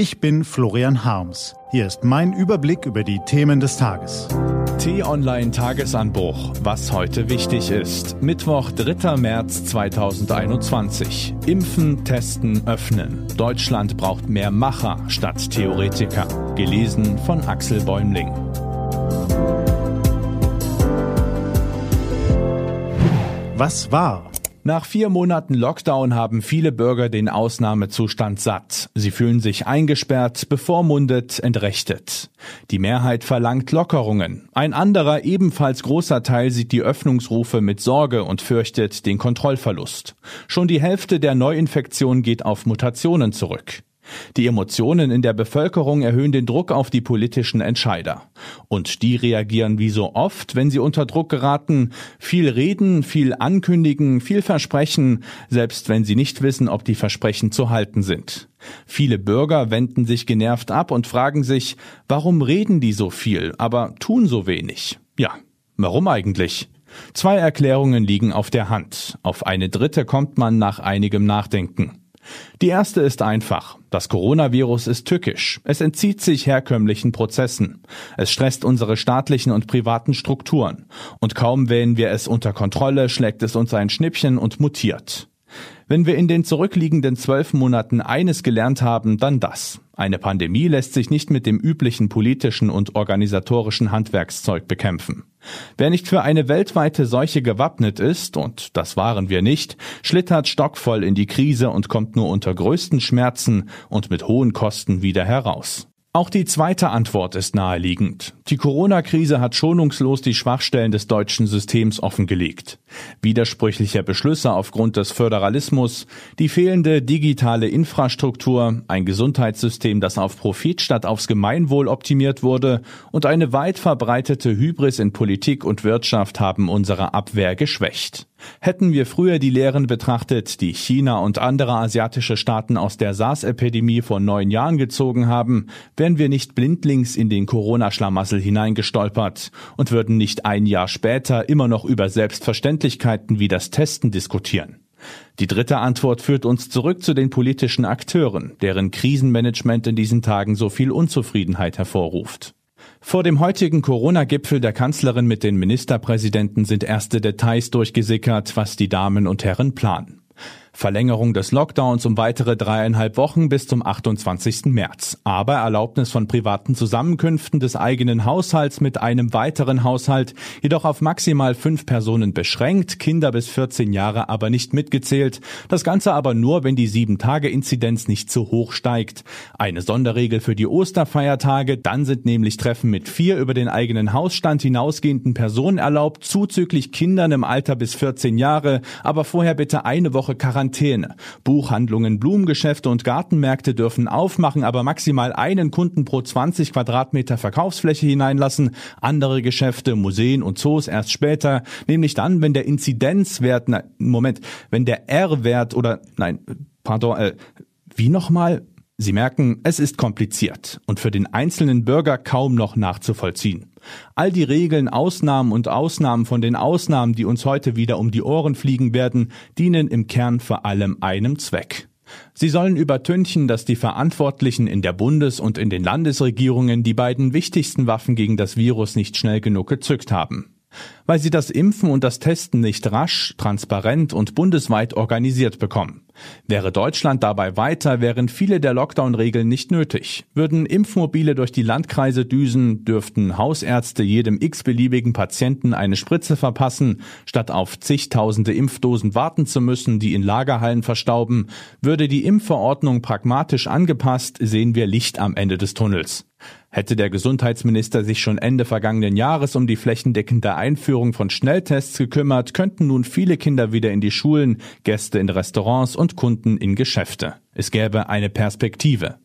Ich bin Florian Harms. Hier ist mein Überblick über die Themen des Tages. T-Online Tagesanbruch. Was heute wichtig ist. Mittwoch, 3. März 2021. Impfen, testen, öffnen. Deutschland braucht mehr Macher statt Theoretiker. Gelesen von Axel Bäumling. Was war? Nach vier Monaten Lockdown haben viele Bürger den Ausnahmezustand satt. Sie fühlen sich eingesperrt, bevormundet, entrechtet. Die Mehrheit verlangt Lockerungen. Ein anderer, ebenfalls großer Teil sieht die Öffnungsrufe mit Sorge und fürchtet den Kontrollverlust. Schon die Hälfte der Neuinfektionen geht auf Mutationen zurück. Die Emotionen in der Bevölkerung erhöhen den Druck auf die politischen Entscheider. Und die reagieren wie so oft, wenn sie unter Druck geraten, viel reden, viel ankündigen, viel versprechen, selbst wenn sie nicht wissen, ob die Versprechen zu halten sind. Viele Bürger wenden sich genervt ab und fragen sich, warum reden die so viel, aber tun so wenig? Ja, warum eigentlich? Zwei Erklärungen liegen auf der Hand. Auf eine dritte kommt man nach einigem Nachdenken. Die erste ist einfach. Das Coronavirus ist tückisch. Es entzieht sich herkömmlichen Prozessen. Es stresst unsere staatlichen und privaten Strukturen. Und kaum wählen wir es unter Kontrolle, schlägt es uns ein Schnippchen und mutiert. Wenn wir in den zurückliegenden zwölf Monaten eines gelernt haben, dann das. Eine Pandemie lässt sich nicht mit dem üblichen politischen und organisatorischen Handwerkszeug bekämpfen. Wer nicht für eine weltweite Seuche gewappnet ist, und das waren wir nicht, schlittert stockvoll in die Krise und kommt nur unter größten Schmerzen und mit hohen Kosten wieder heraus. Auch die zweite Antwort ist naheliegend. Die Corona-Krise hat schonungslos die Schwachstellen des deutschen Systems offengelegt. Widersprüchliche Beschlüsse aufgrund des Föderalismus, die fehlende digitale Infrastruktur, ein Gesundheitssystem, das auf Profit statt aufs Gemeinwohl optimiert wurde und eine weit verbreitete Hybris in Politik und Wirtschaft haben unsere Abwehr geschwächt. Hätten wir früher die Lehren betrachtet, die China und andere asiatische Staaten aus der SARS-Epidemie vor neun Jahren gezogen haben, wären wir nicht blindlings in den Corona-Schlamassel hineingestolpert und würden nicht ein Jahr später immer noch über Selbstverständlichkeiten wie das Testen diskutieren. Die dritte Antwort führt uns zurück zu den politischen Akteuren, deren Krisenmanagement in diesen Tagen so viel Unzufriedenheit hervorruft. Vor dem heutigen Corona-Gipfel der Kanzlerin mit den Ministerpräsidenten sind erste Details durchgesickert, was die Damen und Herren planen. Verlängerung des Lockdowns um weitere dreieinhalb Wochen bis zum 28. März. Aber Erlaubnis von privaten Zusammenkünften des eigenen Haushalts mit einem weiteren Haushalt, jedoch auf maximal fünf Personen beschränkt, Kinder bis 14 Jahre aber nicht mitgezählt. Das Ganze aber nur, wenn die Sieben-Tage-Inzidenz nicht zu hoch steigt. Eine Sonderregel für die Osterfeiertage, dann sind nämlich Treffen mit vier über den eigenen Hausstand hinausgehenden Personen erlaubt, zuzüglich Kindern im Alter bis 14 Jahre, aber vorher bitte eine Woche Quarantäne Quarantäne. Buchhandlungen, Blumengeschäfte und Gartenmärkte dürfen aufmachen, aber maximal einen Kunden pro 20 Quadratmeter Verkaufsfläche hineinlassen. Andere Geschäfte, Museen und Zoos erst später, nämlich dann, wenn der Inzidenzwert, na, Moment, wenn der R-Wert oder, nein, pardon, äh, wie nochmal? Sie merken, es ist kompliziert und für den einzelnen Bürger kaum noch nachzuvollziehen. All die Regeln, Ausnahmen und Ausnahmen von den Ausnahmen, die uns heute wieder um die Ohren fliegen werden, dienen im Kern vor allem einem Zweck. Sie sollen übertünchen, dass die Verantwortlichen in der Bundes- und in den Landesregierungen die beiden wichtigsten Waffen gegen das Virus nicht schnell genug gezückt haben weil sie das Impfen und das Testen nicht rasch, transparent und bundesweit organisiert bekommen. Wäre Deutschland dabei weiter, wären viele der Lockdown-Regeln nicht nötig. Würden Impfmobile durch die Landkreise düsen, dürften Hausärzte jedem x-beliebigen Patienten eine Spritze verpassen, statt auf zigtausende Impfdosen warten zu müssen, die in Lagerhallen verstauben. Würde die Impfverordnung pragmatisch angepasst, sehen wir Licht am Ende des Tunnels. Hätte der Gesundheitsminister sich schon Ende vergangenen Jahres um die flächendeckende Einführung von Schnelltests gekümmert, könnten nun viele Kinder wieder in die Schulen, Gäste in Restaurants und Kunden in Geschäfte. Es gäbe eine Perspektive.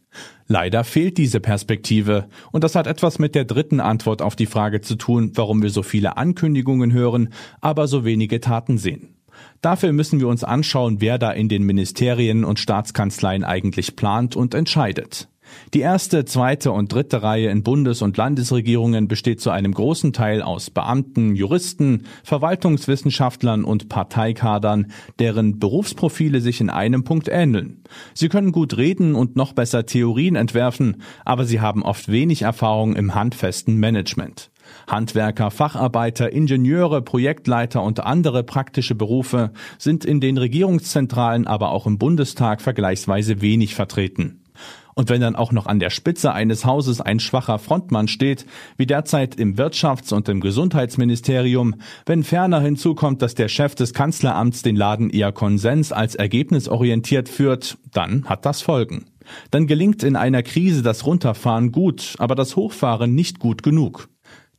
Leider fehlt diese Perspektive, und das hat etwas mit der dritten Antwort auf die Frage zu tun, warum wir so viele Ankündigungen hören, aber so wenige Taten sehen. Dafür müssen wir uns anschauen, wer da in den Ministerien und Staatskanzleien eigentlich plant und entscheidet. Die erste, zweite und dritte Reihe in Bundes- und Landesregierungen besteht zu einem großen Teil aus Beamten, Juristen, Verwaltungswissenschaftlern und Parteikadern, deren Berufsprofile sich in einem Punkt ähneln. Sie können gut reden und noch besser Theorien entwerfen, aber sie haben oft wenig Erfahrung im handfesten Management. Handwerker, Facharbeiter, Ingenieure, Projektleiter und andere praktische Berufe sind in den Regierungszentralen, aber auch im Bundestag vergleichsweise wenig vertreten. Und wenn dann auch noch an der Spitze eines Hauses ein schwacher Frontmann steht, wie derzeit im Wirtschafts- und im Gesundheitsministerium, wenn ferner hinzukommt, dass der Chef des Kanzleramts den Laden eher konsens als ergebnisorientiert führt, dann hat das Folgen. Dann gelingt in einer Krise das Runterfahren gut, aber das Hochfahren nicht gut genug.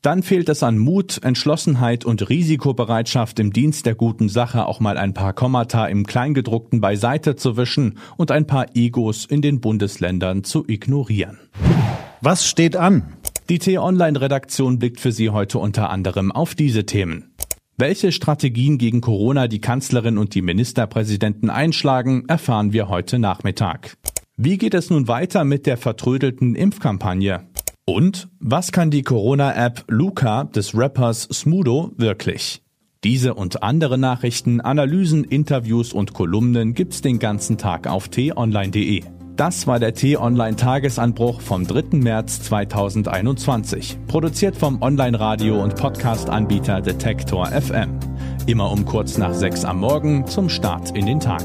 Dann fehlt es an Mut, Entschlossenheit und Risikobereitschaft im Dienst der guten Sache auch mal ein paar Kommata im Kleingedruckten beiseite zu wischen und ein paar Egos in den Bundesländern zu ignorieren. Was steht an? Die T-Online-Redaktion blickt für Sie heute unter anderem auf diese Themen. Welche Strategien gegen Corona die Kanzlerin und die Ministerpräsidenten einschlagen, erfahren wir heute Nachmittag. Wie geht es nun weiter mit der vertrödelten Impfkampagne? Und was kann die Corona-App Luca des Rappers Smudo wirklich? Diese und andere Nachrichten, Analysen, Interviews und Kolumnen gibt's den ganzen Tag auf t-online.de. Das war der T-Online-Tagesanbruch vom 3. März 2021. Produziert vom Online-Radio- und Podcast-Anbieter Detektor FM. Immer um kurz nach sechs am Morgen zum Start in den Tag.